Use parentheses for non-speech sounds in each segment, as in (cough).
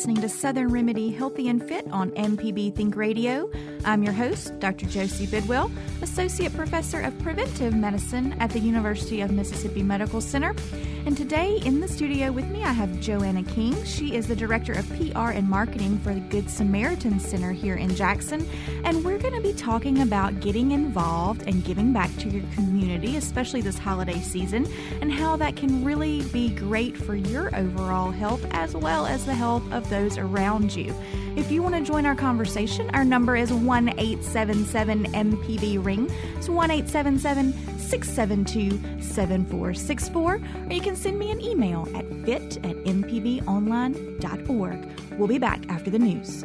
Listening to Southern Remedy Healthy and Fit on MPB Think Radio. I'm your host, Dr. Josie Bidwell, Associate Professor of Preventive Medicine at the University of Mississippi Medical Center. And today in the studio with me, I have Joanna King. She is the Director of PR and Marketing for the Good Samaritan Center here in Jackson. And we're going to be talking about getting involved and giving back to your community, especially this holiday season, and how that can really be great for your overall health as well as the health of those around you. If you want to join our conversation, our number is 1 877 MPB Ring. It's 1 877 672 7464. Or you can send me an email at fit at mpbonline.org. We'll be back after the news.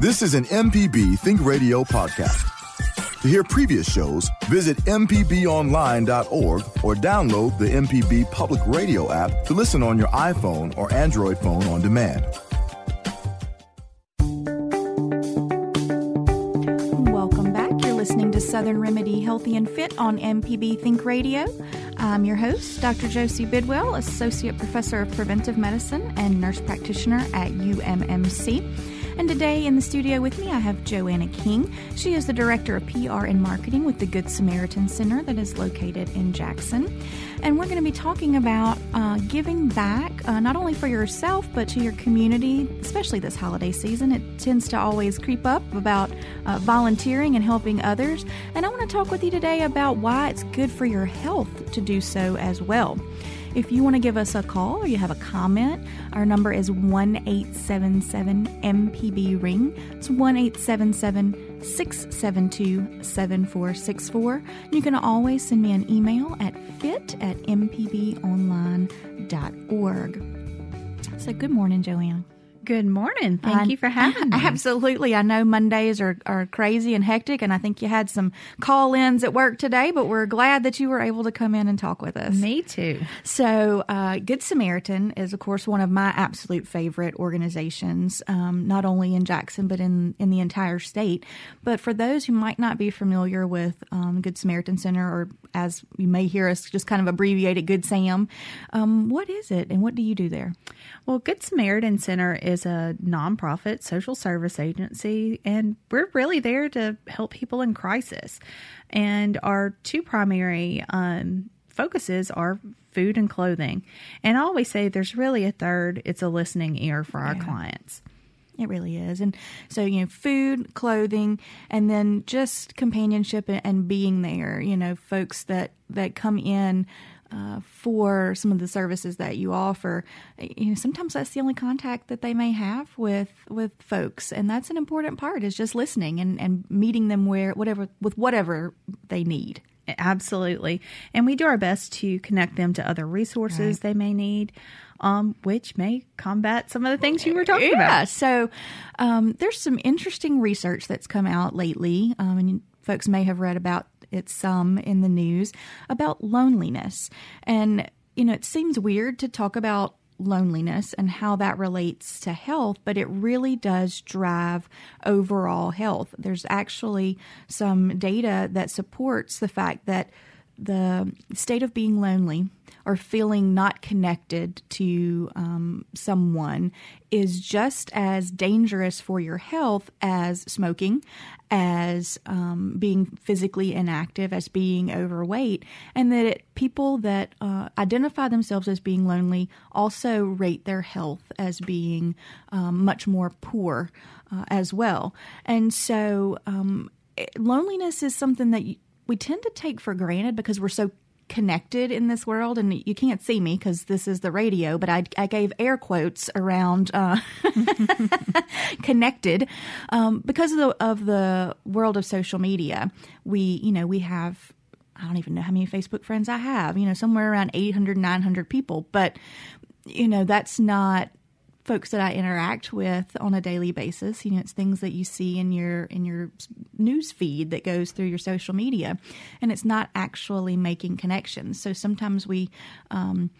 This is an MPB Think Radio podcast. To hear previous shows, visit MPBOnline.org or download the MPB Public Radio app to listen on your iPhone or Android phone on demand. Welcome back. You're listening to Southern Remedy Healthy and Fit on MPB Think Radio. I'm your host, Dr. Josie Bidwell, Associate Professor of Preventive Medicine and Nurse Practitioner at UMMC. And today in the studio with me, I have Joanna King. She is the Director of PR and Marketing with the Good Samaritan Center that is located in Jackson. And we're going to be talking about uh, giving back, uh, not only for yourself, but to your community, especially this holiday season. It tends to always creep up about uh, volunteering and helping others. And I want to talk with you today about why it's good for your health to do so as well. If you want to give us a call or you have a comment, our number is 1 877 MPB Ring. It's 1 877 672 7464. You can always send me an email at fit at mpbonline.org. So, good morning, Joanne. Good morning. Thank I- you for having (laughs) me. Absolutely. I know Mondays are, are crazy and hectic, and I think you had some call ins at work today, but we're glad that you were able to come in and talk with us. Me too. So, uh, Good Samaritan is, of course, one of my absolute favorite organizations, um, not only in Jackson, but in, in the entire state. But for those who might not be familiar with um, Good Samaritan Center, or as you may hear us just kind of abbreviated, Good Sam, um, what is it and what do you do there? Well, Good Samaritan Center is a nonprofit social service agency, and we're really there to help people in crisis. And our two primary um, focuses are food and clothing. And I always say there's really a third it's a listening ear for our clients. It really is. And so, you know, food, clothing, and then just companionship and, and being there, you know, folks that, that come in uh, for some of the services that you offer, you know, sometimes that's the only contact that they may have with with folks, and that's an important part is just listening and, and meeting them where whatever with whatever they need. Absolutely. And we do our best to connect them to other resources they may need, um, which may combat some of the things you were talking yeah. about. So um, there's some interesting research that's come out lately, um, and folks may have read about it some in the news about loneliness. And, you know, it seems weird to talk about loneliness and how that relates to health, but it really does drive overall health. There's actually some data that supports the fact that the state of being lonely or feeling not connected to um, someone is just as dangerous for your health as smoking, as um, being physically inactive, as being overweight, and that it, people that uh, identify themselves as being lonely also rate their health as being um, much more poor uh, as well. And so, um, loneliness is something that you, we tend to take for granted because we're so connected in this world, and you can't see me because this is the radio, but I, I gave air quotes around uh, (laughs) connected um, because of the of the world of social media. We you know we have I don't even know how many Facebook friends I have. You know somewhere around 800, 900 people, but you know that's not folks that I interact with on a daily basis. You know, it's things that you see in your in your news feed that goes through your social media, and it's not actually making connections. So sometimes we, um,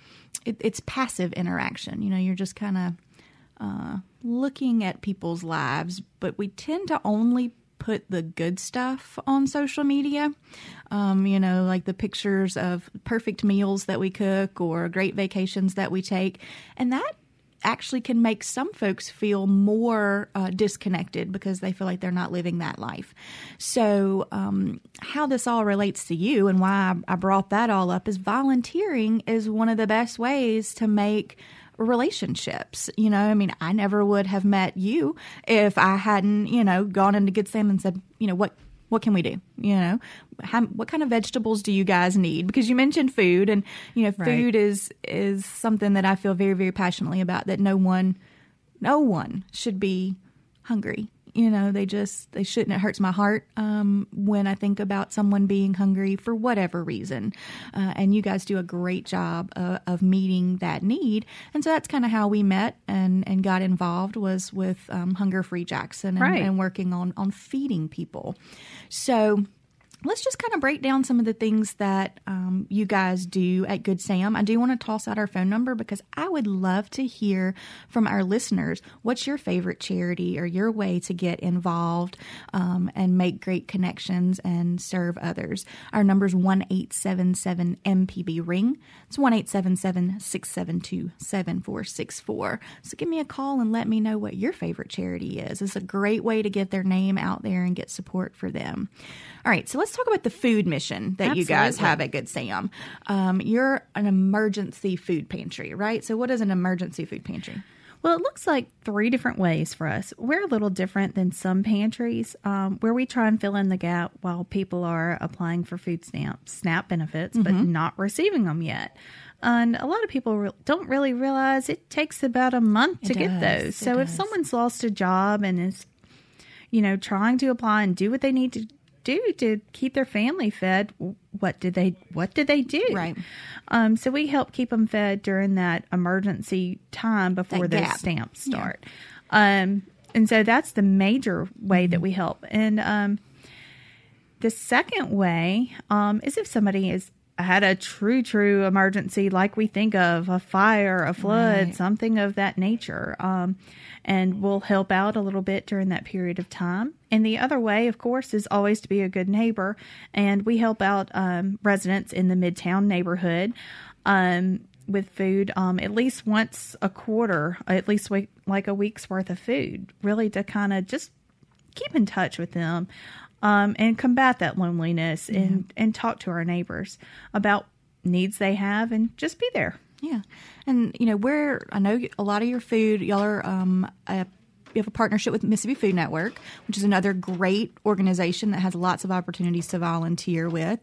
it, it's passive interaction. You know, you're just kind of uh, looking at people's lives, but we tend to only put the good stuff on social media. Um, you know, like the pictures of perfect meals that we cook or great vacations that we take. And that actually can make some folks feel more uh, disconnected because they feel like they're not living that life. So, um, how this all relates to you and why I, brought that all up is volunteering is one of the best ways to make relationships. You know, I mean, I never would have met you if I hadn't, you know, gone into Good Sam and said, you know, what what can we do? You know, how, what kind of vegetables do you guys need? Because you mentioned food, and you know, Right. food is is something that I feel very very passionately about. That no one, no one should be hungry. You know, they just they shouldn't. It hurts my heart um, when I think about someone being hungry for whatever reason. Uh, and you guys do a great job uh, of meeting that need. And so that's kind of how we met and and got involved was with um, Hunger Free Jackson and, Right. and working on on feeding people. So let's just kind of break down some of the things that um, you guys do at Good Sam. I do want to toss out our phone number because I would love to hear from our listeners what's your favorite charity or your way to get involved um, and make great connections and serve others. Our number is 1 877 MPB Ring. It's 1 877 672 7464. So give me a call and let me know what your favorite charity is. It's a great way to get their name out there and get support for them. All right, so let's talk about the food mission that you guys have at Good Sam. Um, you're an emergency food pantry, right? So, what is an emergency food pantry? Well, it looks like three different ways for us. We're a little different than some pantries um, where we try and fill in the gap while people are applying for food stamps, SNAP benefits, but not receiving them yet. And a lot of people re- don't really realize it takes about a month to get those. So if someone's lost a job and is, you know, trying to apply and do what they need to do to keep their family fed, what did they what did they do? Right. Um, so we help keep them fed during that emergency time before That those gap. stamps start. Um, and so that's the major way that we help. And um, the second way um, is if somebody is had a true, true emergency, like we think of a fire, a flood, Right. something of that nature. And we'll help out a little bit during that period of time. And the other way, of course, is always to be a good neighbor. And we help out um, residents in the Midtown neighborhood um, with food um, at least once a quarter, at least week, like a week's worth of food, really to kind of just keep in touch with them um, and combat that loneliness and, and talk to our neighbors about needs they have and just be there. Yeah, and you know where I know a lot of your food, y'all are um, a, you have a partnership with Mississippi Food Network, which is another great organization that has lots of opportunities to volunteer with.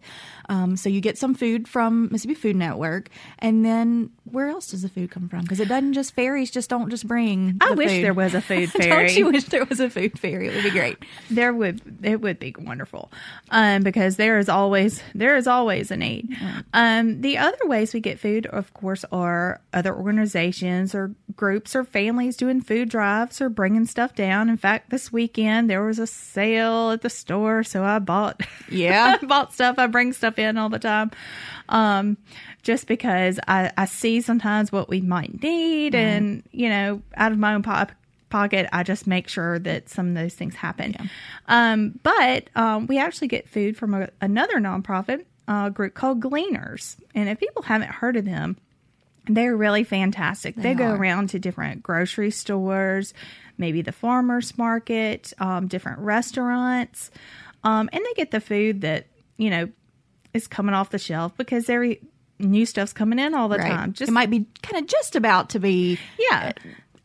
Um, so you get some food from Mississippi Food Network, and then where else does the food come from? Because it doesn't just fairies just don't just bring. I wish food. there was a food (laughs) fairy. don't you wish there was a food fairy? It would be great. there would it would be wonderful um, because there is always there is always a need um, the other ways we get food of course are other organizations or groups or families doing food drives or bringing stuff down in fact this weekend there was a sale at the store so i bought (laughs) Yeah. I (laughs) bought stuff i bring stuff in all the time um, just because I, I see sometimes what we might need and you know out of my own po- pocket i just make sure that some of those things happen. Um, but um, we actually get food from a, another nonprofit uh, group called gleaners. And if people haven't heard of them they're really fantastic. They, go around to different grocery stores, maybe the farmers market, um, different restaurants, um, and they get the food that you know is coming off the shelf because every new stuff's coming in all the Right. time. Just it might be kind of just about to be yeah,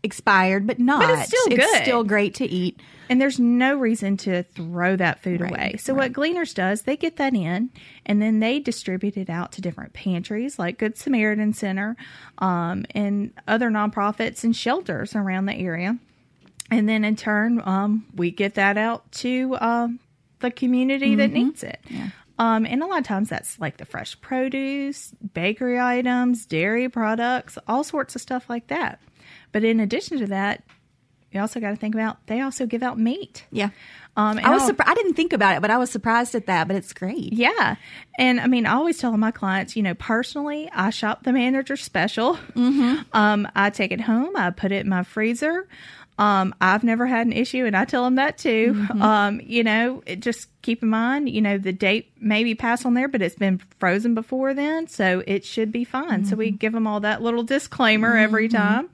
expired, but not. But it's still good. still great to eat. And there's no reason to throw that food Right, away. So right. what Gleaners does, they get that in and then they distribute it out to different pantries like Good Samaritan Center um, and other nonprofits and shelters around the area. And then in turn, um, we get that out to um, the community that Mm-hmm. needs it. Um, and a lot of times that's like the fresh produce, bakery items, dairy products, all sorts of stuff like that. But in addition to that, you also got to think about they also give out meat. Yeah. Um, I was surprised. I didn't think about it, but I was surprised at that. But it's great. yeah. And I mean, I always tell my clients, you know, personally, I shop the manager special. Mm-hmm. (laughs) Um, I take it home, I put it in my freezer. Um, I've never had an issue, and I tell them that too. Um, you know, it, just keep in mind, you know, the date may be passed on there, but it's been frozen before then, so it should be fine. So we give them all that little disclaimer every time.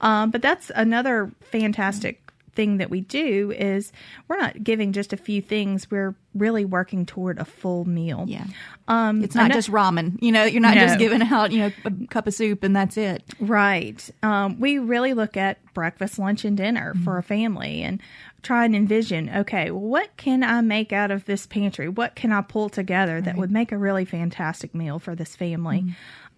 Um, but that's another fantastic thing that we do is we're not giving just a few things we're really working toward a full meal Yeah. um It's not just ramen. You know, you're not No. just giving out, you know, a cup of soup and that's it. right um we really look at breakfast lunch and dinner for a family and try and envision okay what can i make out of this pantry what can i pull together that would make a really fantastic meal for this family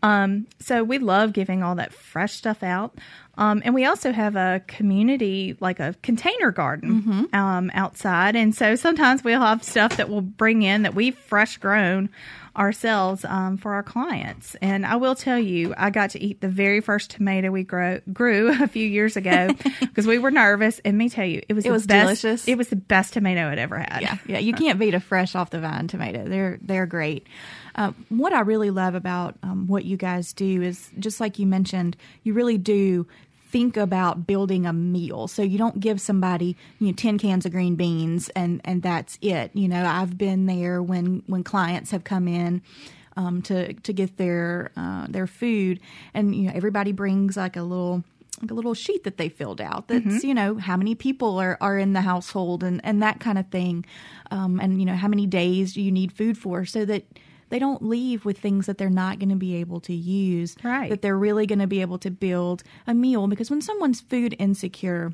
um, so we love giving all that fresh stuff out. Um, and we also have a community, like a container garden um, outside. And so sometimes we'll have stuff that we'll bring in that we've fresh grown ourselves um, for our clients. And I will tell you, I got to eat the very first tomato we grow, grew (laughs) a few years ago (laughs) because we were nervous. And me tell you, it was It was best, delicious. It was the best tomato I'd ever had. Yeah, yeah. You can't beat a fresh off the vine tomato. They're they're great. Uh, what I really love about um, what you guys do is just like you mentioned, you really do think about building a meal. So you don't give somebody you know ten cans of green beans and and that's it. You know, I've been there when when clients have come in. Um, to to get their uh, their food, and you know everybody brings like a little like a little sheet that they filled out that's you know how many people are, are in the household and, and that kind of thing um, and you know how many days do you need food for so that they don't leave with things that they're not going to be able to use Right. that they're really going to be able to build a meal because when someone's food insecure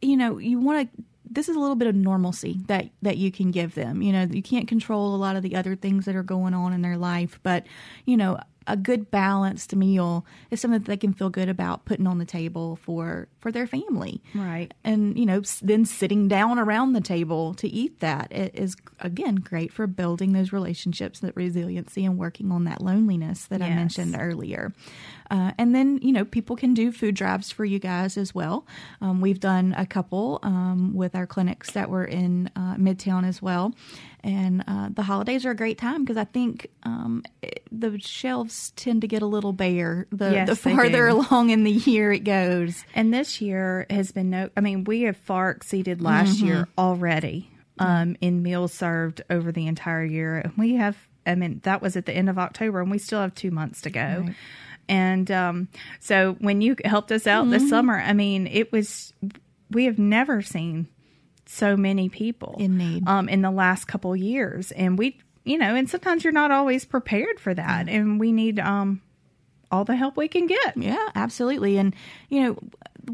you know you want to this is a little bit of normalcy that that you can give them you know you can't control a lot of the other things that are going on in their life but you know a good balanced meal is something that they can feel good about putting on the table for for their family. Right. and you know then sitting down around the table to eat that it is again great for building those relationships that resiliency and working on that loneliness that i mentioned earlier uh, and then you know people can do food drives for you guys as well. Um, we've done a couple um, with our clinics that were in uh, midtown as well. And uh, the holidays are a great time because i think um, it- the shelves tend to get a little bare the, Yes, the farther (laughs) along in the year it goes. And this year has been no, I mean, we have far exceeded last year already um, in meals served over the entire year. And we have, I mean, that was at the end of October, and we still have two months to go. And um, so when you helped us out this summer, I mean, it was, we have never seen so many people In need. um, in the last couple years. And we, you know, and sometimes you're not always prepared for that. And we need um, all the help we can get. Yeah, absolutely. And you know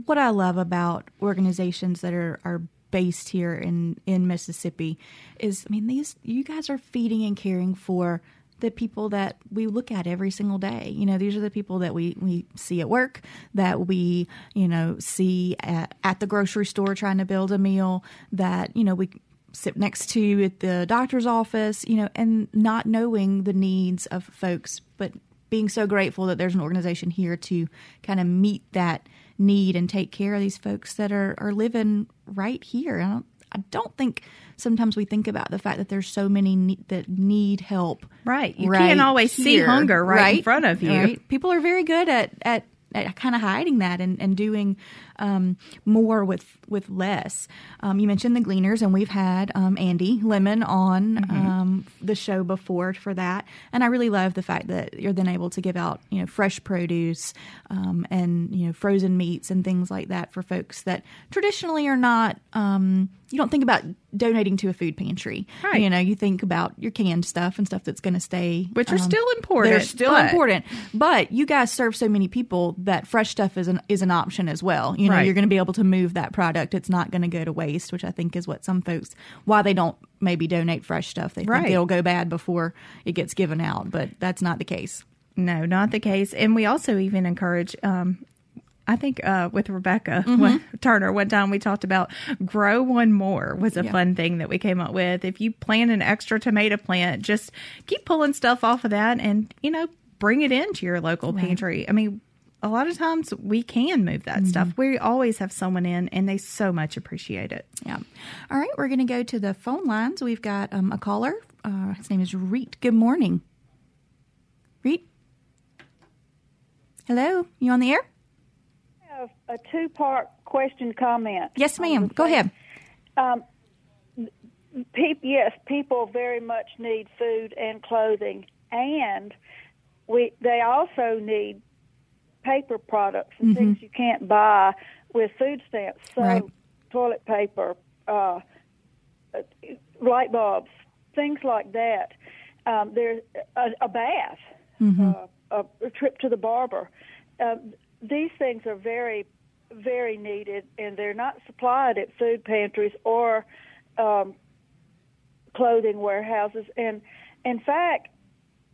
what I love about organizations that are are based here in in Mississippi is I mean these you guys are feeding and caring for the people that we look at every single day. You know, these are the people that we we see at work, that we, you know, see at, at the grocery store trying to build a meal, that, you know, we sit next to at the doctor's office, you know, and not knowing the needs of folks, but being so grateful that there's an organization here to kind of meet that need and take care of these folks that are, are living right here. I don't, I don't think sometimes we think about the fact that there's so many ne- that need help. Right. You can't always see here, hunger right in front of you. right? People are very good at, at, at kind of hiding that and, and doing um, more with with less. Um, you mentioned the Gleaners, and we've had um, Andy Lemon on Mm-hmm. um, the show before for that, and I really love the fact that you're then able to give out you know fresh produce um, and you know frozen meats and things like that for folks that traditionally are not. Um, you don't think about donating to a food pantry. Right. You know, you think about your canned stuff and stuff that's going to stay, Which are still important. They're still but- important, but you guys serve so many people that fresh stuff is an is an option as well. You know, Right. you're going to be able to move that product. It's not going to go to waste, which I think is what some folks why they don't maybe donate fresh stuff. They Right. think it'll go bad before it gets given out, but that's not the case. No, not the case. And we also even encourage. Um, I think uh, with Rebecca Mm-hmm. one- Turner, one time we talked about grow one more was a Yeah. fun thing that we came up with. If you plant an extra tomato plant, just keep pulling stuff off of that, and you know, bring it into your local pantry. I mean, a lot of times we can move that stuff. Mm-hmm. We always have someone in, and they so much appreciate it. Yeah. All right, we're going to go to the phone lines. We've got um, a caller. Uh, his name is Reet. Good morning. Reet? Hello, you on the air? I have a two part question comment. Yes, ma'am. Go thing. ahead. Um, peop, yes, people very much need food and clothing, and we they also need paper products and things you can't buy with food stamps. So Right. toilet paper, uh, light bulbs, things like that. Um, there's a, a bath, uh, a, a trip to the barber. Uh, these things are very, very needed, and they're not supplied at food pantries or um, clothing warehouses. And in fact,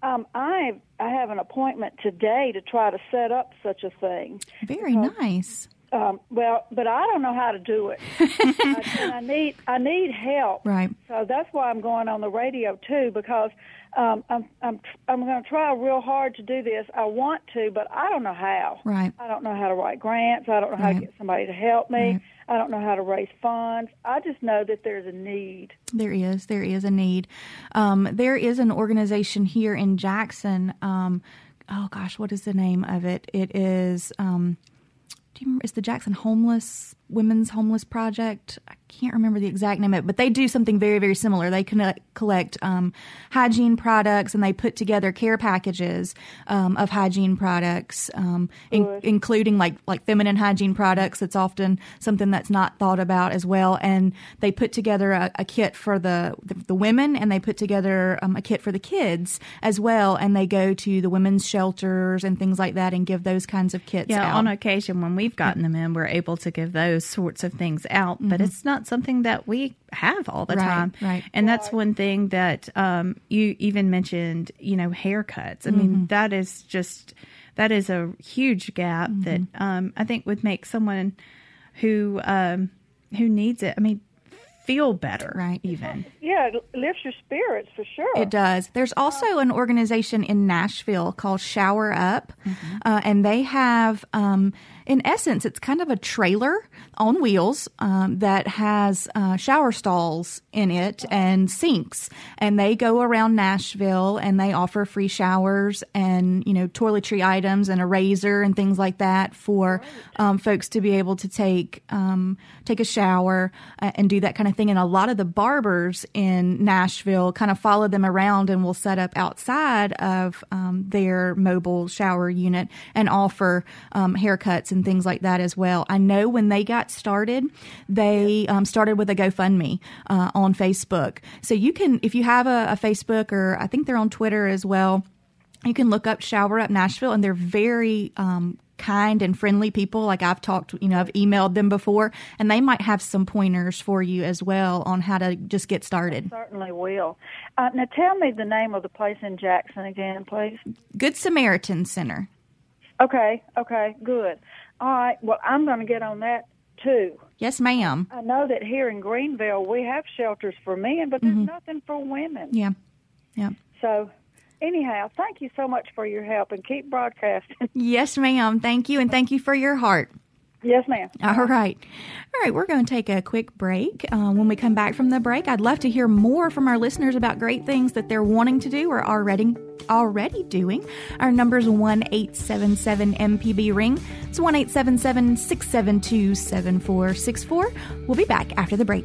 um, I I have an appointment today to try to set up such a thing. Very nice. Um, well, but I don't know how to do it, (laughs) I, I need I need help. Right. So that's why I'm going on the radio too, because um, I'm I'm I'm going to try real hard to do this. I want to, but I don't know how. Right. I don't know how to write grants. I don't know how to get somebody to help me. Right. I don't know how to raise funds. I just know that there's a need. There is. There is a need. Um, there is an organization here in Jackson. Um, oh gosh, what is the name of it? It is. Um, do you remember? It's the Jackson Homeless Women's Homeless Project. I can't remember the exact name of it, but they do something very, very similar. They connect, collect um, hygiene products and they put together care packages um, of hygiene products, um, in, including like like feminine hygiene products. It's often something that's not thought about as well. And they put together a, a kit for the, the the women, and they put together um, a kit for the kids as well. And they go to the women's shelters and things like that and give those kinds of kits. Yeah, out. on occasion when we've gotten them in, we're able to give those sorts of things out, but it's not something that we have all the Mm-hmm. Right, time. right. And that's one thing that um, you even mentioned, you know, haircuts. I Mm-hmm. mean, that is just, that is a huge gap that Mm-hmm. um, I think would make someone who, um, who needs it, I mean, feel better, Right. even. Yeah, it lifts your spirits for sure. It does. There's also an organization in Nashville called Shower Up, uh, and they have, um, in essence, it's kind of a trailer on wheels um, that has uh, shower stalls in it and sinks, and they go around Nashville and they offer free showers and you know toiletry items and a razor and things like that for um, folks to be able to take um, take a shower uh, and do that kind of thing. And a lot of the barbers in Nashville kind of follow them around and will set up outside of um, their mobile shower unit and offer um, haircuts and things like that as well. I know when they got started, they um, started with a GoFundMe uh, on Facebook. So you can, if you have a, a Facebook or I think they're on Twitter as well, you can look up Shower Up Nashville, and they're very um, kind and friendly people. Like I've talked, you know, I've emailed them before, and they might have some pointers for you as well on how to just get started. Certainly will. Uh, now tell me the name of the place in Jackson again, please. Good Samaritan Center. Okay, okay, good. All right, well, I'm going to get on that too. Yes, ma'am. I know that here in Greenville we have shelters for men, but there's nothing for women. Yeah, yeah. So, anyhow, thank you so much for your help and keep broadcasting. (laughs) Yes, ma'am. Thank you, and thank you for your heart. yes, ma'am. All right. All right, we're going to take a quick break. Uh, when we come back from the break, I'd love to hear more from our listeners about great things that they're wanting to do or already already doing. Our number is 1 877 MPB Ring. It's 1 672 7464. We'll be back after the break.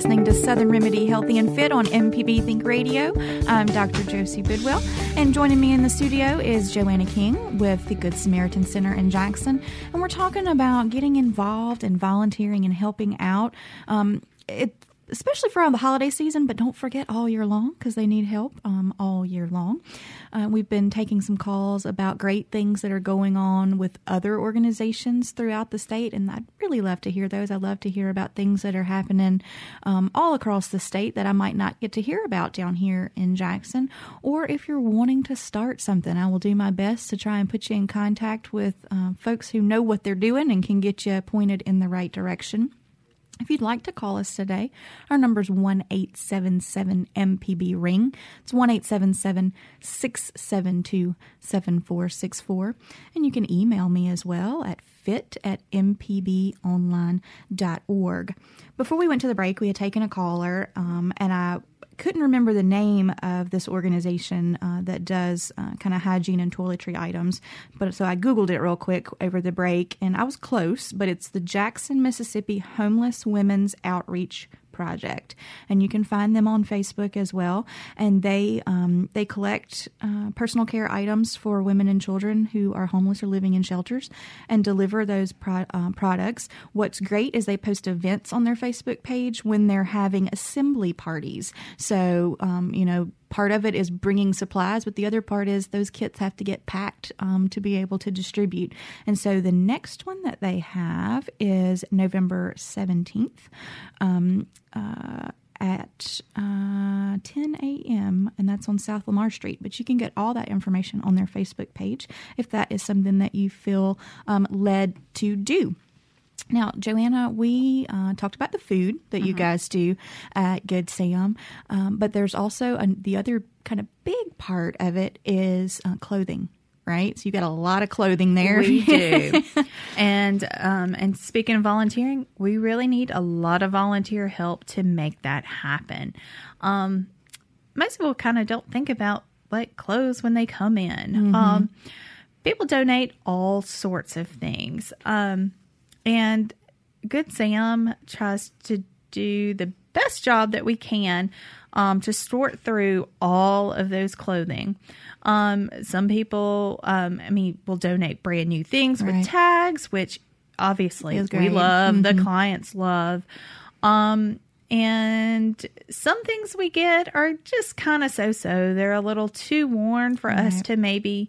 Listening to Southern Remedy Healthy and Fit on MPB Think Radio. I'm Dr. Josie Bidwell, and joining me in the studio is Joanna King with the Good Samaritan Center in Jackson, and we're talking about getting involved and volunteering and helping out. Um, it especially for around the holiday season, but don't forget all year long because they need help um, all year long. Uh, we've been taking some calls about great things that are going on with other organizations throughout the state, and I'd really love to hear those. I'd love to hear about things that are happening um, all across the state that I might not get to hear about down here in Jackson. Or if you're wanting to start something, I will do my best to try and put you in contact with uh, folks who know what they're doing and can get you pointed in the right direction. If you'd like to call us today, our number is 1 877 MPB Ring. It's 1 877 672 7464. And you can email me as well at fit at mpbonline.org. Before we went to the break, we had taken a caller, um, and I couldn't remember the name of this organization uh, that does uh, kind of hygiene and toiletry items, but so I googled it real quick over the break, and I was close. But it's the Jackson, Mississippi Homeless Women's Outreach project. And you can find them on facebook as well. And they um, they collect uh, personal care items for women and children who are homeless or living in shelters and deliver those pro- uh, products. What's great is they post events on their facebook page when they're having assembly parties. So um, you know part of it is bringing supplies, but the other part is those kits have to get packed um, to be able to distribute. And so the next one that they have is November 17th. Um, uh, at uh, 10 a.m., and that's on South Lamar Street. But you can get all that information on their Facebook page if that is something that you feel um, led to do. Now, Joanna, we uh, talked about the food that you guys do at Good Sam, um, but there's also a, the other kind of big part of it is uh, clothing. Right, so you got a lot of clothing there. We do, (laughs) and um, and speaking of volunteering, we really need a lot of volunteer help to make that happen. Um, most people kind of don't think about like clothes when they come in. Um, people donate all sorts of things. Um, and Good Sam tries to do the best job that we can um, to sort through all of those clothing. Um, some people, um, I mean, will donate brand new things with tags, which obviously we love, the clients love. Um, and some things we get are just kind of so so. They're a little too worn for us to maybe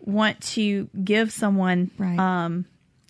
want to give someone Right.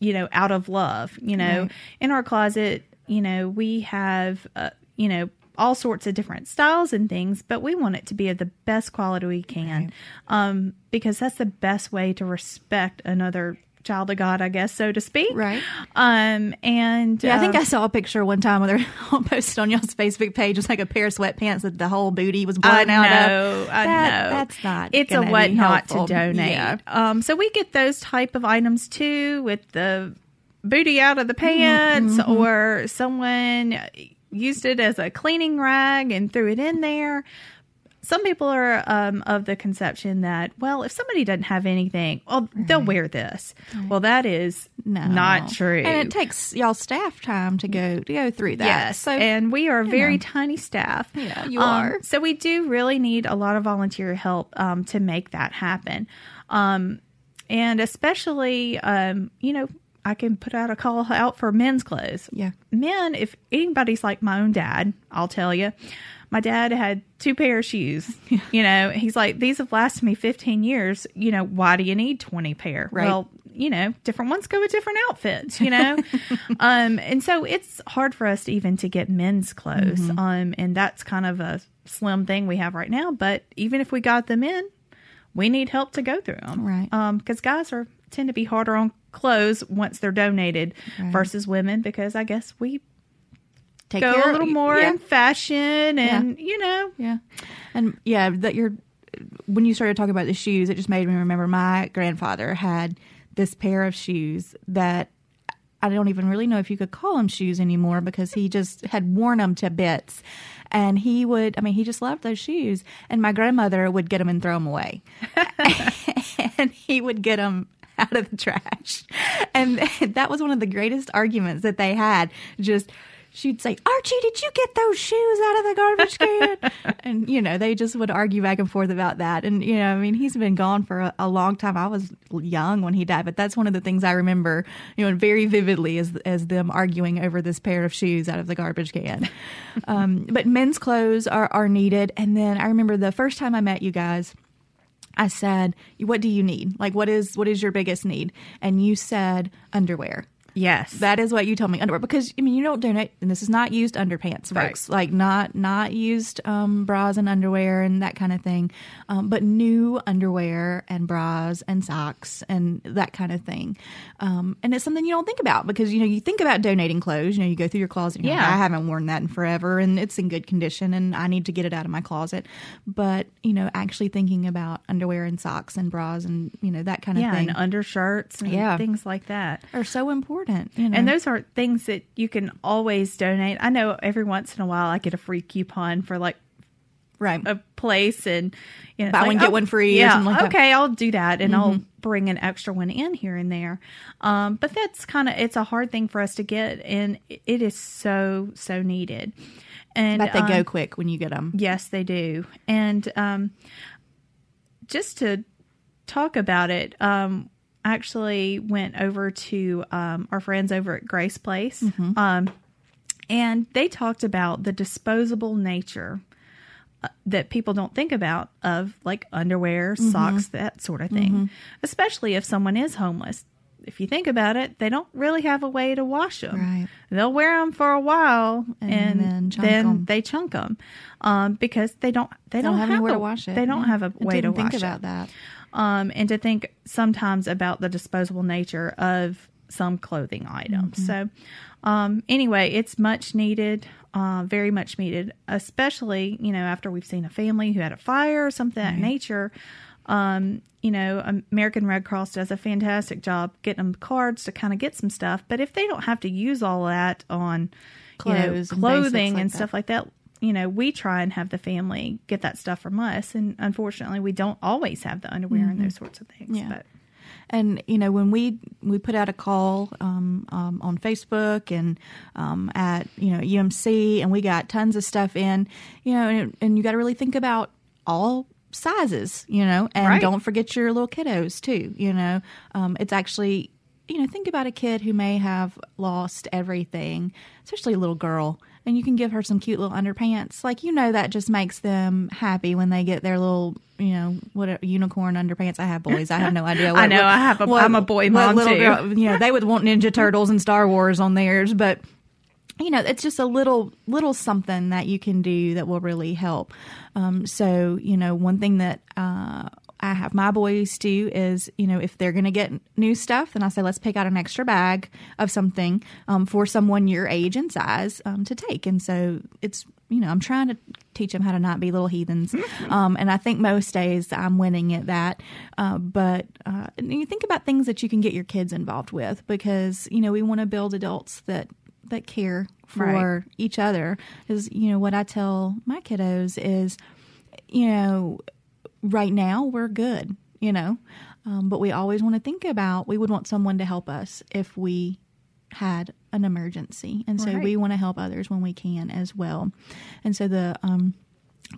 You know, out of love. You know, Right. in our closet, you know, we have, uh, you know, all sorts of different styles and things, but we want it to be of the best quality we can, um, because that's the best way to respect another child of God, I guess, so to speak. Right. Um, and Yeah, I think um, I saw a picture one time where they (laughs) posted on y'all's Facebook page. It was like a pair of sweatpants that the whole booty was I blown out know, of. I That- know. That's not. It's a what not to donate. Yeah. Um, so we get those type of items too, with the booty out of the Mm-hmm, pants, or someone used it as a cleaning rag and threw it in there. Some people are um, of the conception that, well, if somebody doesn't have anything, well, they'll wear this. Well, that is No. not true. And it takes y'all staff time to go to go through that. Yes, So and we are a very know. tiny staff. Yeah, you Um, are. So we do really need a lot of volunteer help um, to make that happen, um, and especially, um, you know, I can put out a call out for men's clothes. Yeah. men. If anybody's like my own dad, I'll tell you. My dad had two pair of shoes. (laughs) You know, he's like, these have lasted me 15 years. You know, why do you need 20 pair? Right. Well, you know, different ones go with different outfits, you know? (laughs) um, and so it's hard for us to even to get men's clothes. Mm-hmm. Um, and that's kind of a slim thing we have right now. But even if we got them in, we need help to go through them. Right. Um, because guys are tend to be harder on clothes once they're donated Right. versus women because I guess we take go care a little more Yeah. in fashion and you know Yeah, and yeah, that you're when you started talking about the shoes, it just made me remember my grandfather had this pair of shoes that I don't even really know if you could call them shoes anymore because he just had worn them to bits. And he would, I mean, he just loved those shoes. And my grandmother would get them and throw them away. (laughs) (laughs) and he would get them out of the trash. And (laughs) that was one of the greatest arguments that they had. Just, she'd say, Archie, did you get those shoes out of the garbage can? (laughs) and, you know, they just would argue back and forth about that. And, you know, I mean, he's been gone for a, a, long time. I was young when he died, but that's one of the things I remember, you know, very vividly as, as them arguing over this pair of shoes out of the garbage can. (laughs) um, but men's clothes are, are needed. And then I remember the first time I met you guys, I said, "What do you need? Like, what is what is your biggest need?" And you said underwear. Yes, that is what you told me underwear because I mean you don't donate, and this is not used underpants, folks. Right. Like not not used um, bras and underwear and that kind of thing, um, but new underwear and bras and socks and that kind of thing. Um, and it's something you don't think about because you know you think about donating clothes. You know you go through your closet. yeah, like, I haven't worn that in forever, and it's in good condition, and I need to get it out of my closet. But you know actually thinking about underwear and socks and bras and you know that kind of yeah, thing, and undershirts, and yeah, things like that are so important important. You know? And those are things that you can always donate. I know every once in a while I get a free coupon for like right a place and you know buy like, one get oh, one free yeah like okay that. i'll do that and mm-hmm. i'll bring an extra one in here and there um, but that's kind of it's a hard thing for us to get and it is so so needed and but they um, go quick when you get them yes they do and um, just to talk about it um, actually went over to um, our friends over at Grace Place, mm-hmm. um, and they talked about the disposable nature uh, that people don't think about of like underwear, mm-hmm. socks, that sort of thing. Mm-hmm. Especially if someone is homeless. If you think about it, they don't really have a way to wash them. Right. They'll wear them for a while and, and then, chunk then they chunk them um, because they don't they, they don't, don't, have, anywhere a, to wash it. They don't yeah. have a way to think wash about it. that um, and to think sometimes about the disposable nature of some clothing items. Mm-hmm. So, um, anyway, it's much needed, uh, very much needed, especially you know after we've seen a family who had a fire or something right. of that nature. Um, you know, American Red Cross does a fantastic job getting them cards to kind of get some stuff. But if they don't have to use all that on Clothes you know, clothing and, like and stuff like that, you know, we try and have the family get that stuff from us. And unfortunately, we don't always have the underwear mm-hmm. and those sorts of things. Yeah. But. And you know when we we put out a call um, um, on Facebook and um, at you know UMC and we got tons of stuff in, you know, and, and you got to really think about all sizes, you know, and right. don't forget your little kiddos too. You know, um, it's actually you know think about a kid who may have lost everything, especially a little girl and you can give her some cute little underpants. Like you know that just makes them happy when they get their little you know what a, unicorn underpants. I have boys. I have no idea. (laughs) What, I know. I have. A, what, I'm a boy mom too. Girl, (laughs) you know they would want Ninja Turtles and Star Wars on theirs, but you know it's just a little little something that you can do that will really help um, so you know one thing that uh, I have my boys do is, you know, if they're going to get new stuff, then I say, let's pick out an extra bag of something um, for someone your age and size um, to take. And so it's, you know, I'm trying to teach them how to not be little heathens. (laughs) Um, and I think most days I'm winning at that. Uh, but uh, you think about things that you can get your kids involved with because, you know, we want to build adults that that care for right. each other. Is you know what I tell my kiddos is, you know right now we're good, you know. Um, but we always want to think about we would want someone to help us if we had an emergency, and so right. we want to help others when we can as well. And so the um,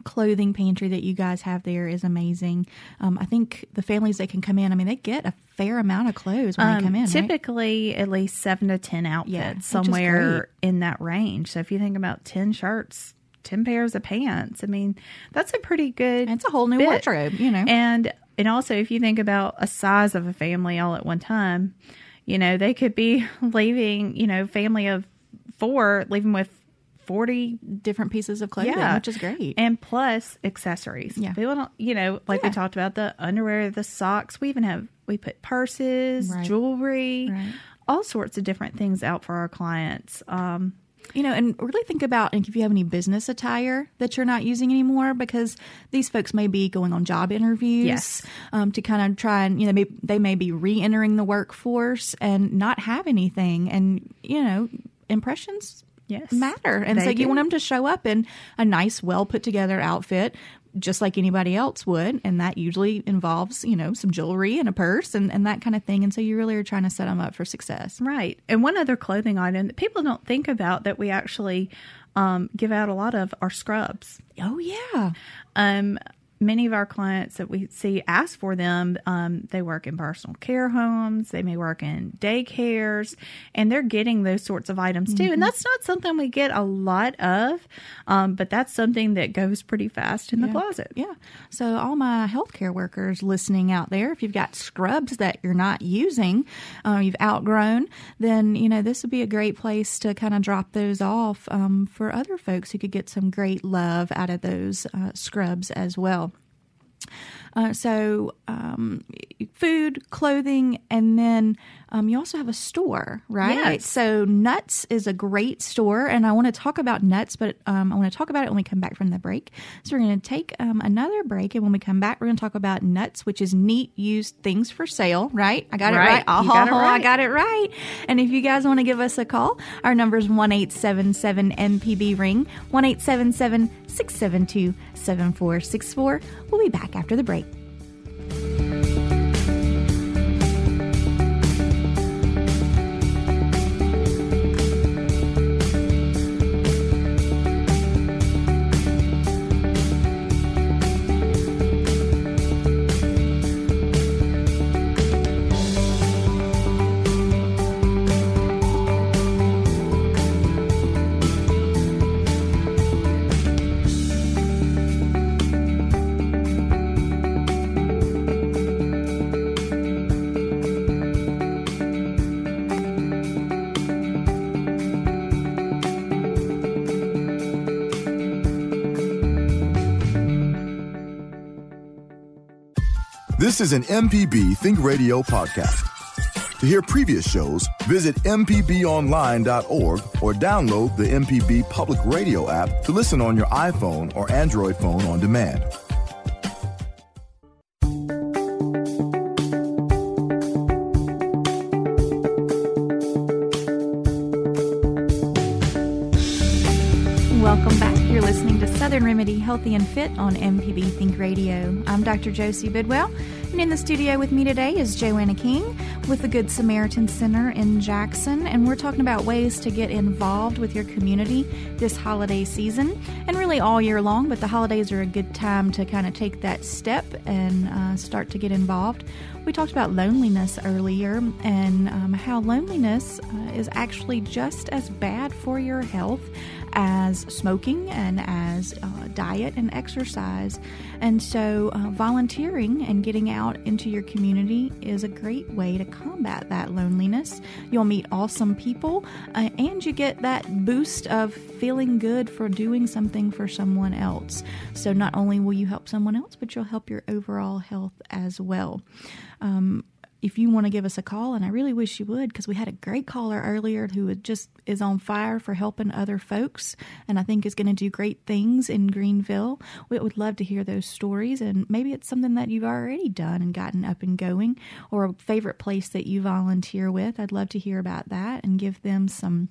clothing pantry that you guys have there is amazing. Um, I think the families that can come in, I mean, they get a fair amount of clothes when um, they come in. Typically, right? at least seven to ten outfits, yeah, somewhere in that range. So if you think about ten shirts, 10 pairs of pants. I mean, that's a pretty good It's a whole new bit. wardrobe, you know. And and also if you think about a size of a family all at one time, you know, they could be (laughs) leaving, you know, family of 4 leaving with 40 different pieces of clothing, yeah. which is great. And plus accessories. Yeah. People don't, you know, like yeah. we talked about the underwear, the socks. We even have, we put purses, right. jewelry, right. all sorts of different things out for our clients. Um, You know, and really think about if you have any business attire that you're not using anymore, because these folks may be going on job interviews Yes. um, to kind of try and, you know, they may be re entering the workforce and not have anything. And, you know, impressions Yes. matter. And They so you do. want them to show up in a nice, well put together outfit. Just like anybody else would, and that usually involves, you know, some jewelry and a purse and, and that kind of thing. And so you really are trying to set them up for success. Right. And one other clothing item that people don't think about that we actually um, give out a lot of are scrubs. Oh yeah, Um, many of our clients that we see ask for them. Um, they work in personal care homes, they may work in daycares, and they're getting those sorts of items too. And that's not something we get a lot of, um, but that's something that goes pretty fast in the closet. Yeah. So, all my healthcare workers listening out there, if you've got scrubs that you're not using, uh, you've outgrown, then, you know, this would be a great place to kind of drop those off um, for other folks who could get some great love out of those uh, scrubs as well. Uh, so, um, food, clothing, and then um, you also have a store, right? Yes. So, Nuts is a great store, and I want to talk about Nuts, but um, I want to talk about it when we come back from the break. So, we're going to take um, another break, and when we come back, we're going to talk about Nuts, which is neat used things for sale, right? I got it Right. right. You Oh, got it I got it right. And if you guys want to give us a call, our number is one eight seven seven MPB ring one eight seven seven six seven two seven four six four. We'll be back after the break. This is an MPB Think Radio podcast. To hear previous shows, visit MPBOnline.org or download the MPB Public Radio app to listen on your iPhone or Android phone on demand. Welcome back. You're listening to Southern Remedy Healthy and Fit on MPB Think Radio. I'm Dr. Josie Bidwell, and in the studio with me today is Joanna King with the Good Samaritan Center in Jackson, and we're talking about ways to get involved with your community this holiday season and really all year long. But the holidays are a good time to kind of take that step and uh, start to get involved. We talked about loneliness earlier and um, how loneliness uh, is actually just as bad for your health as smoking and as uh, diet and exercise. And so, uh, volunteering and getting out into your community is a great way to combat that loneliness. You'll meet awesome people uh, and you get that boost of feeling good for doing something for someone else. So, not only will you help someone else, but you'll help your overall health as well. Um, if you want to give us a call, and I really wish you would, because we had a great caller earlier who just is on fire for helping other folks, and I think is going to do great things in Greenville. We would love to hear those stories, and maybe it's something that you've already done and gotten up and going, or a favorite place that you volunteer with. I'd love to hear about that and give them some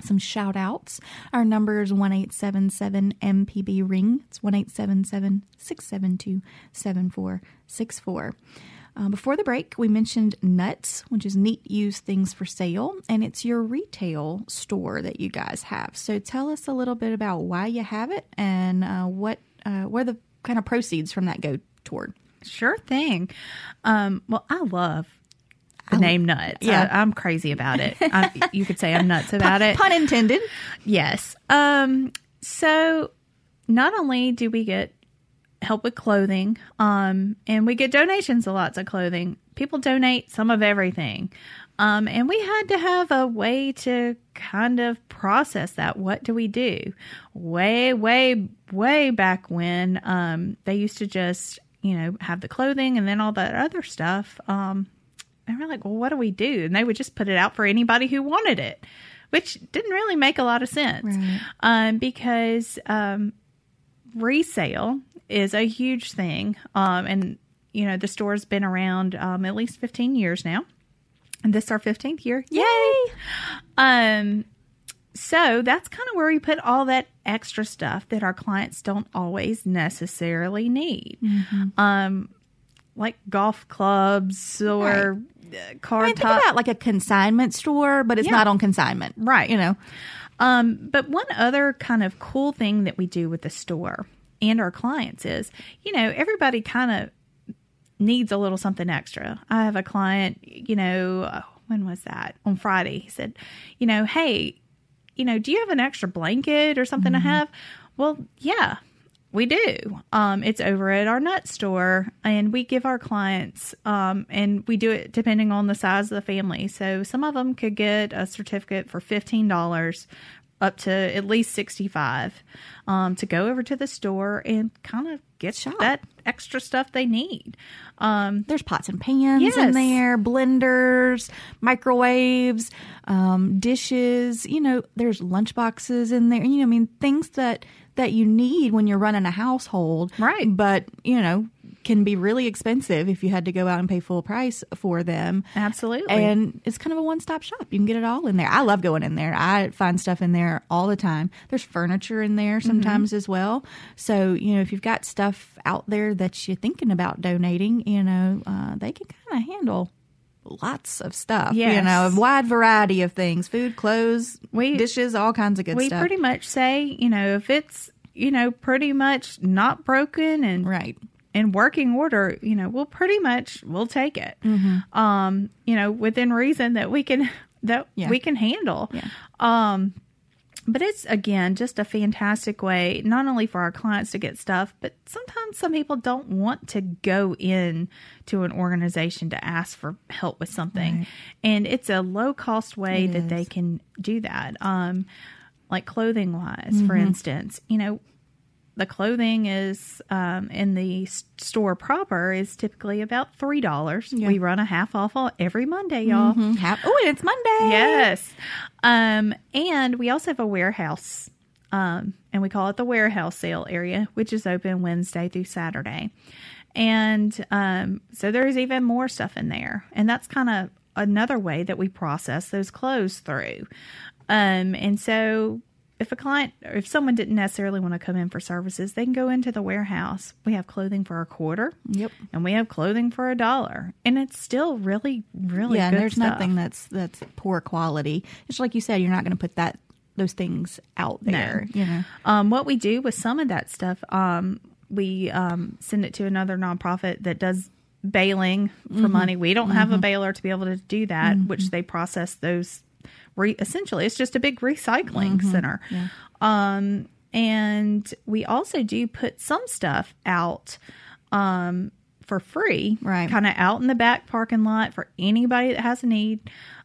some shout outs. Our number is 1877 MPB ring. It's 1877 672 7464. Uh, before the break, we mentioned Nuts, which is neat used things for sale, and it's your retail store that you guys have. So tell us a little bit about why you have it and uh, what uh, where the kind of proceeds from that go toward. Sure thing. Um, well, I love the name Nuts. yeah. I, am crazy about it. I, (laughs) you could say I'm nuts about it. Pun intended. Yes. Um, so not only do we get help with clothing, um, and we get donations of lots of clothing. People donate some of everything. Um, and we had to have a way to kind of process that. What do we do? Way, way, way back when um, they used to just, you know, have the clothing and then all that other stuff. Um, and we're like, well, what do we do? And they would just put it out for anybody who wanted it. which didn't really make a lot of sense Right. um, because um, resale is a huge thing. Um, and, you know, the store's been around um, at least 15 years now. And this is our 15th year. Yay! Um, so that's kind of where we put all that extra stuff that our clients don't always necessarily need. Um, like golf clubs or uh, car I mean, think about like a consignment store, but it's Yeah. not on consignment, Right. You know, Um, but one other kind of cool thing that we do with the store and our clients is, you know, everybody kind of needs a little something extra. I have a client, you know, uh, when was that? On Friday. He said, you know, hey, you know, do you have an extra blanket or something to have? Well, yeah, we do. Um, it's over at our nut store, and we give our clients, um, and we do it depending on the size of the family. So some of them could get a certificate for fifteen dollars, up to at least sixty five, um, to go over to the store and kind of get Shop. that extra stuff they need. Um, there's pots and pans Yes. in there, blenders, microwaves, um, dishes. You know, there's lunch boxes in there. You know, I mean, things that that you need when you're running a household, Right. But you know, can be really expensive if you had to go out and pay full price for them. Absolutely. And it's kind of a one stop shop. You can get it all in there. I love going in there. I find stuff in there all the time. There's furniture in there sometimes Mm-hmm. as well. So, you know, if you've got stuff out there that you're thinking about donating, you know, uh, they can kind of handle lots of stuff. Yeah you know, a wide variety of things food, clothes, We- dishes, all kinds of good we stuff. We pretty much say, you know, if it's you know pretty much not broken and right. In working order, you know, we'll pretty much we'll take it. Mm-hmm. Um, you know, within reason that we can (laughs) that Yeah. we can handle. Yeah. Um, but it's again just a fantastic way not only for our clients to get stuff, but sometimes some people don't want to go in to an organization to ask for help with something, Right. and it's a low cost way It that they can do that. Um, like clothing wise, for Mm-hmm. instance, you know, the clothing is um, in the store proper is typically about three dollars. We run a half off all- every Monday, y'all. Mhm. Hap- Oh, and it's Monday. Yes, um, and we also have a warehouse, um, and we call it the warehouse sale area, which is open Wednesday through Saturday, and um, so there's even more stuff in there, and that's kind of another way that we process those clothes through. Um, and so if a client or if someone didn't necessarily want to come in for services, they can go into the warehouse. We have clothing for a quarter. Yep. And we have clothing for a dollar. And it's still really, really yeah, there's stuff. nothing that's that's poor quality. It's like you said, you're not going to put that those things out there. You know, Um, what we do with some of that stuff, um, we um, send it to another nonprofit that does baling for Mm-hmm. money. We don't have a baler to be able to do that, which they process those. Re- essentially, it's just a big recycling Mm-hmm. center. Um, and we also do put some stuff out um, for free, Right. Kind of out in the back parking lot for anybody that has a need.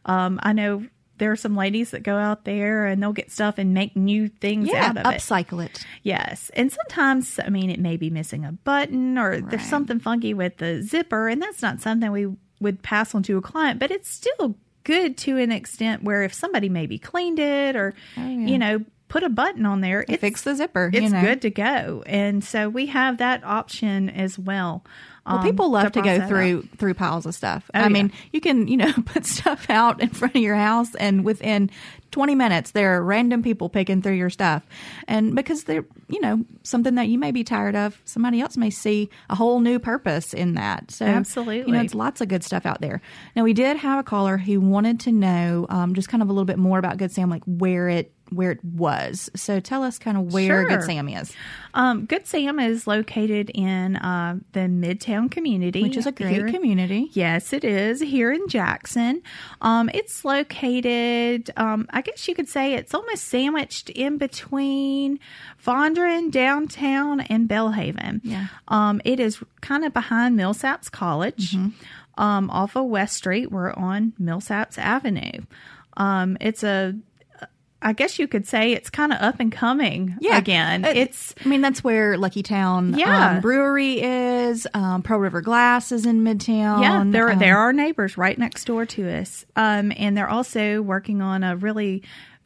Um, I know there are some ladies that go out there and they'll get stuff and make new things yeah, out of it. upcycle it. Yes. And sometimes, I mean, it may be missing a button or there's something funky with the zipper, and that's not something we would pass on to a client, but it's still good to an extent where if somebody maybe cleaned it or, oh, you know, put a button on there, it Fix the zipper. it's you know. good to go. And so we have that option as well. Well, um, people love to, go through out. through piles of stuff. Oh, I mean, you can you know (laughs) put stuff out in front of your house, and within 20 minutes, there are random people picking through your stuff, and because they're you know something that you may be tired of, somebody else may see a whole new purpose in that. So Absolutely. you know, it's lots of good stuff out there. Now, we did have a caller who wanted to know um, just kind of a little bit more about Good Sam, like where it where it was. So tell us kind of where Sure. Good Sam is, Um, Good Sam is located in uh, the Midtown community, which is a great here- community. Yes, it is here in Jackson. Um, it's located, um, I guess you could say it's almost sandwiched in between Fondren, downtown, and Belhaven. Yeah. Um, it is kind of behind Millsaps College, Mm-hmm. um, off of West Street. We're on Millsaps Avenue. Um, it's a, I guess you could say it's kind of up and coming yeah. again. It's I mean, that's where Lucky Town Yeah. um, Brewery is. Um, Pearl River Glass is in Midtown. Yeah, there um, there are neighbors right next door to us, um, and they're also working on a really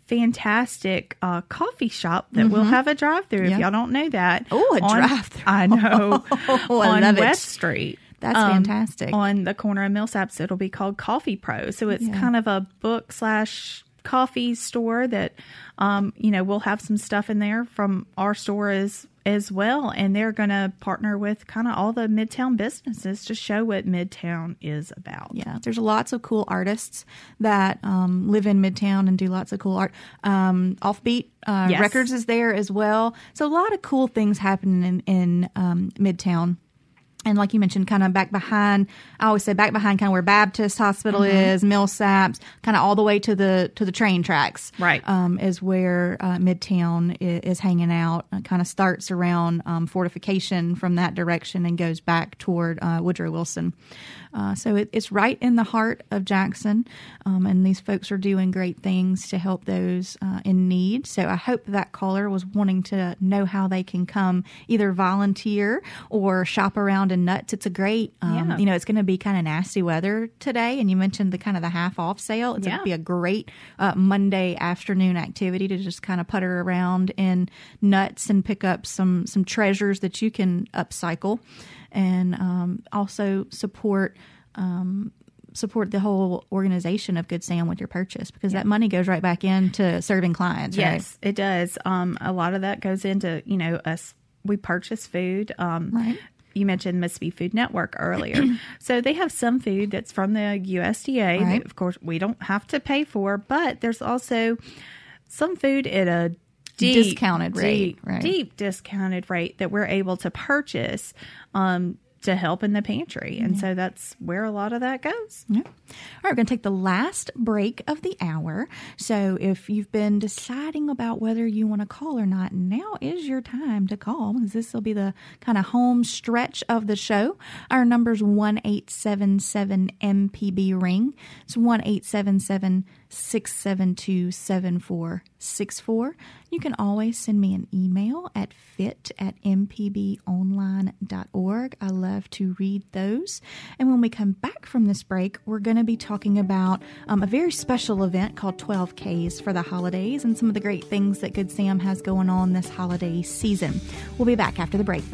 fantastic uh, coffee shop that will have a drive through. Yeah. If y'all don't know that, Oh, a drive-through. I know (laughs) Oh, I on love it. West Street. That's um, fantastic. On the corner of Millsaps, it'll be called Coffee Pro. So it's Yeah. kind of a book slash coffee store that, um, you know, we'll have some stuff in there from our store as as well, and they're going to partner with kind of all the Midtown businesses to show what Midtown is about. Yeah, there's lots of cool artists that um, live in Midtown and do lots of cool art. Um, Offbeat uh, Yes. Records is there as well. So a lot of cool things happening in, in um, Midtown. And like you mentioned, kind of back behind, I always say back behind kind of where Baptist Hospital Mm-hmm. is, Millsaps, kind of all the way to the to the train tracks. Right. um, is where uh, Midtown is, is hanging out. It kind of starts around um, fortification from that direction and goes back toward uh, Woodrow Wilson. Uh, so it, it's right in the heart of Jackson, um, and these folks are doing great things to help those uh, in need. So I hope that caller was wanting to know how they can come either volunteer or shop around in nuts. It's a great, um, Yeah. you know, it's going to be kind of nasty weather today, and you mentioned the kind of the half off sale. It's going to be a great uh, Monday afternoon activity to just kind of putter around in nuts and pick up some some treasures that you can upcycle, and um, also support. Um, support the whole organization of Good Sam with your purchase because that money goes right back into serving clients. right? Yes, it does. Um, a lot of that goes into you know us. We purchase food. Um, Right. You mentioned Mississippi Food Network earlier, (clears throat) so they have some food that's from the USDA. Right. That, of course, we don't have to pay for, but there's also some food at a deep, Discounted rate, deep, right. deep discounted rate that we're able to purchase um, to help in the pantry, and so that's where a lot of that goes. Yeah. All right, we're going to take the last break of the hour. So if you've been deciding about whether you want to call or not, now is your time to call because this will be the kind of home stretch of the show. Our number's 1 877 MPB ring. It's 1 877 672 7464. You can always send me an email at fit at mpbonline.org. I love to read those. And when we come back from this break, we're going to be talking about um, a very special event called 12Ks for the holidays and some of the great things that Good Sam has going on this holiday season. We'll be back after the break.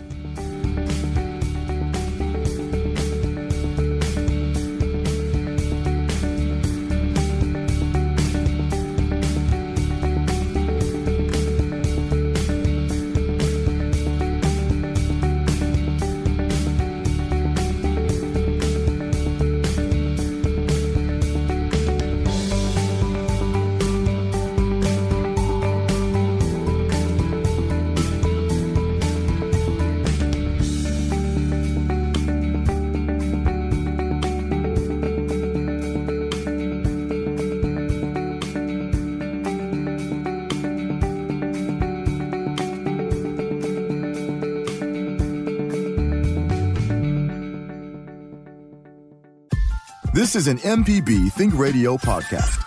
This is an MPB Think Radio podcast.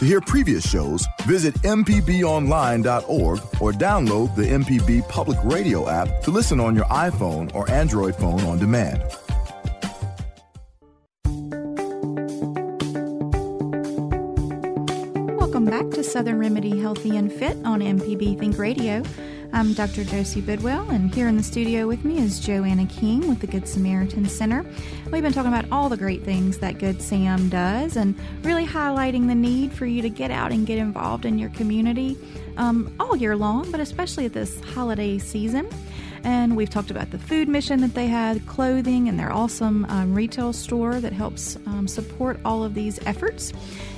To hear previous shows, visit MPBOnline.org or download the MPB Public Radio app to listen on your iPhone or Android phone on demand. Welcome back to Southern Remedy Healthy and Fit on MPB Think Radio. I'm Dr. Josie Bidwell, and here in the studio with me is Joanna King with the Good Samaritan Center. We've been talking about all the great things that Good Sam does and really highlighting the need for you to get out and get involved in your community um, all year long, but especially at this holiday season. And we've talked about the food mission that they had, clothing, and their awesome um, retail store that helps um, support all of these efforts.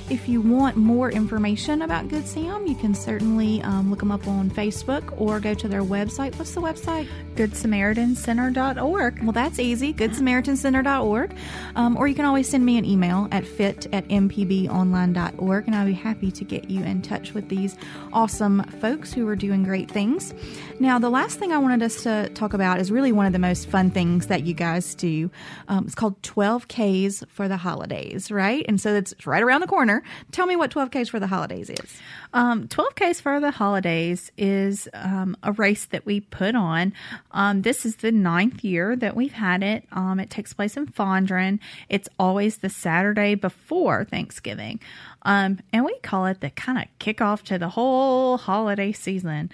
If you want more information about Good Sam, you can certainly um, look them up on Facebook or go to their website. What's the website? GoodSamaritanCenter.org. Well, that's easy. GoodSamaritanCenter.org. Um, or you can always send me an email at fit at mpbonline.org, and I'll be happy to get you in touch with these awesome folks who are doing great things. Now, the last thing I wanted us to talk about is really one of the most fun things that you guys do. Um, it's called 12Ks for the holidays, right? And so it's right around the corner. Tell me what 12Ks for the holidays is. Um, 12Ks for the holidays is um, a race that we put on. Um, this is the ninth year that we've had it. Um, it takes place in Fondren. It's always the Saturday before Thanksgiving. Um, and we call it the kind of kickoff to the whole holiday season.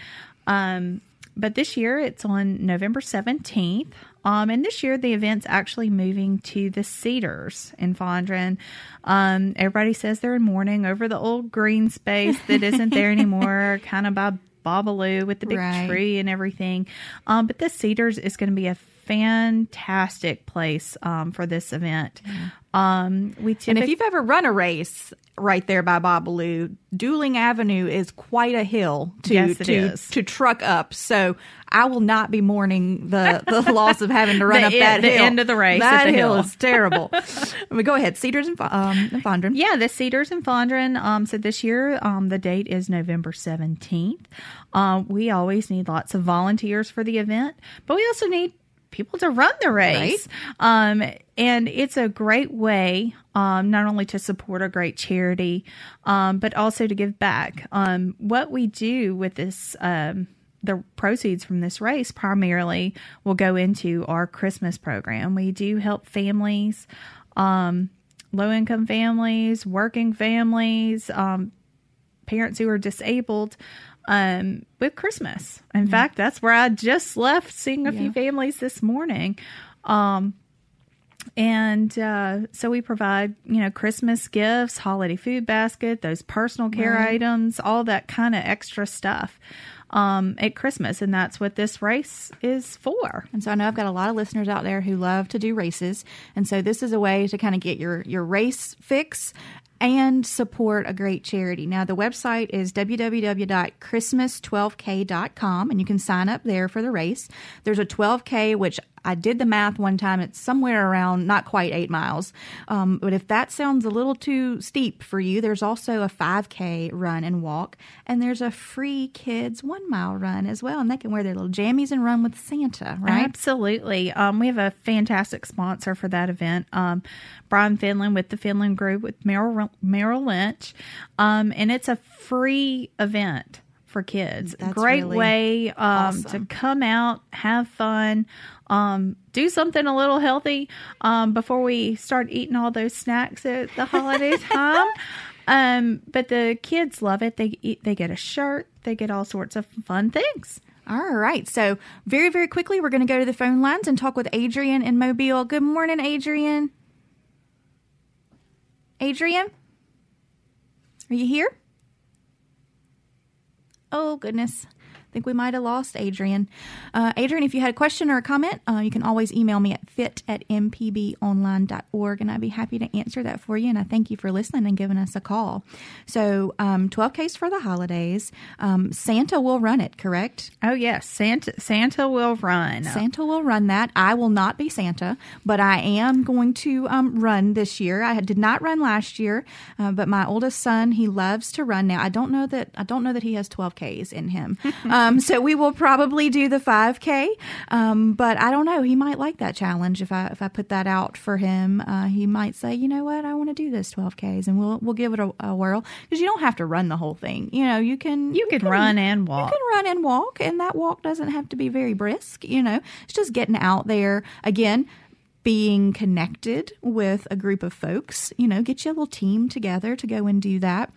Um, but this year it's on November 17th. Um, and this year the event's actually moving to the Cedars in Fondren. Um, everybody says they're in mourning over the old green space that isn't there (laughs) anymore, kind of by Babalu with the big Right. tree and everything. Um, but the Cedars is going to be a fantastic place um, for this event. Um, we And if you've ever run a race right there by Babalu, Duling Avenue is quite a hill to Yes, to, to truck up. So I will not be mourning the, the (laughs) loss of having to run The up that the hill. end of the race That at the hill hill. is terrible. I mean, go ahead, Cedars and, um, and Fondren. Yeah, the Cedars and Fondren. Um, so this year, um, the date is November 17th. Um, we always need lots of volunteers for the event, but we also need people to run the race. Um, and it's a great way, um, not only to support a great charity, um, but also to give back. Um, what we do with this, um, the proceeds from this race primarily will go into our Christmas program. We do help families, um, low income families, working families, um, parents who are disabled um, with Christmas. In fact, that's where I just left seeing a few families this morning. Um, and uh, so we provide, you know, Christmas gifts, holiday food basket, those personal care items, all that kind of extra stuff um, at Christmas. And that's what this race is for. And so I know I've got a lot of listeners out there who love to do races. And so this is a way to kind of get your, your race fix and support a great charity. Now, the website is www.christmas12k.com, and you can sign up there for the race. There's a 12k, which I did the math one time. It's somewhere around not quite eight miles. Um, but if that sounds a little too steep for you, there's also a 5K run and walk, and there's a free kids one mile run as well. And they can wear their little jammies and run with Santa, right? Absolutely. Um, we have a fantastic sponsor for that event, um, Brian Finland with the Finland Group with Merrill, Merrill Lynch. Um, and it's a free event for kids. That's Great really way um, awesome. to come out, have fun, um, do something a little healthy um, before we start eating all those snacks at the holiday (laughs) time. Um, but the kids love it. They eat, they get a shirt. They get all sorts of fun things. All right. So, very, very quickly, we're going to go to the phone lines and talk with Adrian in Mobile. Good morning, Adrian. Adrian? Are you here? Oh, goodness. I think we might have lost Adrian. Uh, Adrian, if you had a question or a comment, uh, you can always email me at fit at mpbonline.org, and I'd be happy to answer that for you. And I thank you for listening and giving us a call. So, um, 12Ks for the holidays. Um, Santa will run it, correct? Oh yes, Santa Santa will run. Santa will run that. I will not be Santa, but I am going to um, run this year. I did not run last year, uh, but my oldest son he loves to run now. I don't know that I don't know that he has 12 Ks in him, (laughs) um, so we will probably do the 5K. Um, but I don't know. He might like that challenge if I if I put that out for him. Uh, he might say, you know what, I want to do this 12 Ks, and we'll we'll give it a, a whirl because you don't have to run the whole thing. You know, you can You can run and walk. You can run and walk, and that walk doesn't have to be very brisk. You know, it's just getting out there again. Being connected with a group of folks, you know, get your little team together to go and do that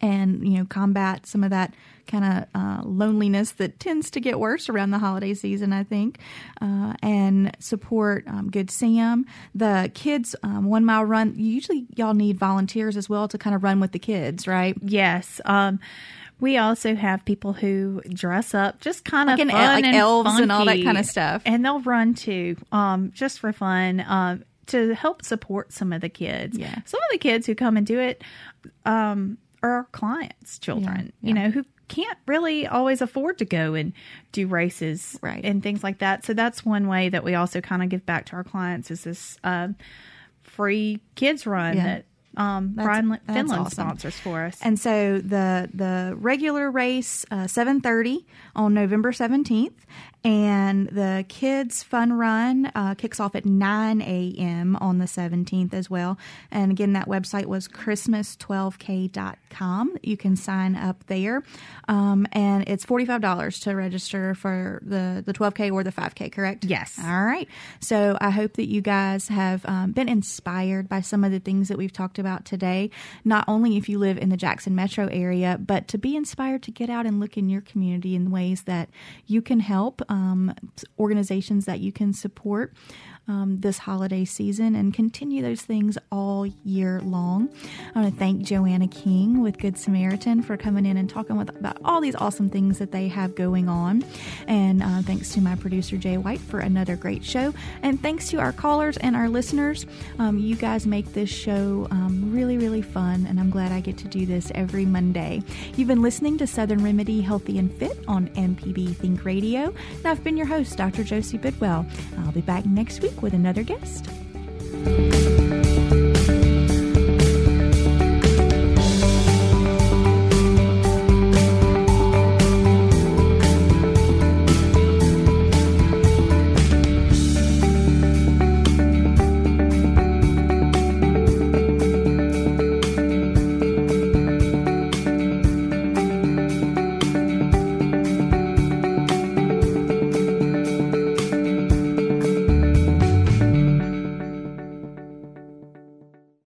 and you know combat some of that kind of uh, loneliness that tends to get worse around the holiday season i think uh, and support um, good sam the kids um, one mile run usually y'all need volunteers as well to kind of run with the kids right Yes. Um, we also have people who dress up just kind Like of an fun like and elves and all that kinda stuff. and they'll run too, um, just for fun, um, to help support some of the kids. Yeah. some of the kids who come and do it, um, are our clients' children. Yeah, You know who can't really always afford to go and do races Right. and things like that. So that's one way that we also kind of give back to our clients is this um, free kids run Yeah. that Um, Brian Finland awesome. sponsors for us. And so the the regular race, uh, 7.30 on November 17th, and the kids fun run uh, kicks off at 9 a.m. on the 17th as well. And again, that website was christmas12k.com. You can sign up there. Um, and it's $45 to register for the, the 12k or the 5k, correct? Yes. All right. So I hope that you guys have um, been inspired by some of the things that we've talked about today. Not only if you live in the Jackson metro area, but to be inspired to get out and look in your community in ways that you can help um, organizations that you can support um, this holiday season and continue those things all year long. I want to thank Joanna King with Good Samaritan for coming in and talking with, about all these awesome things that they have going on. And uh, thanks to my producer, Jay White, for another great show. And thanks to our callers and our listeners. Um, you guys make this show um, really, really fun. And I'm glad I get to do this every Monday. You've been listening to Southern Remedy Healthy and Fit on MPB Think Radio. And I've been your host, Dr. Josie Bidwell. I'll be back next week with another guest.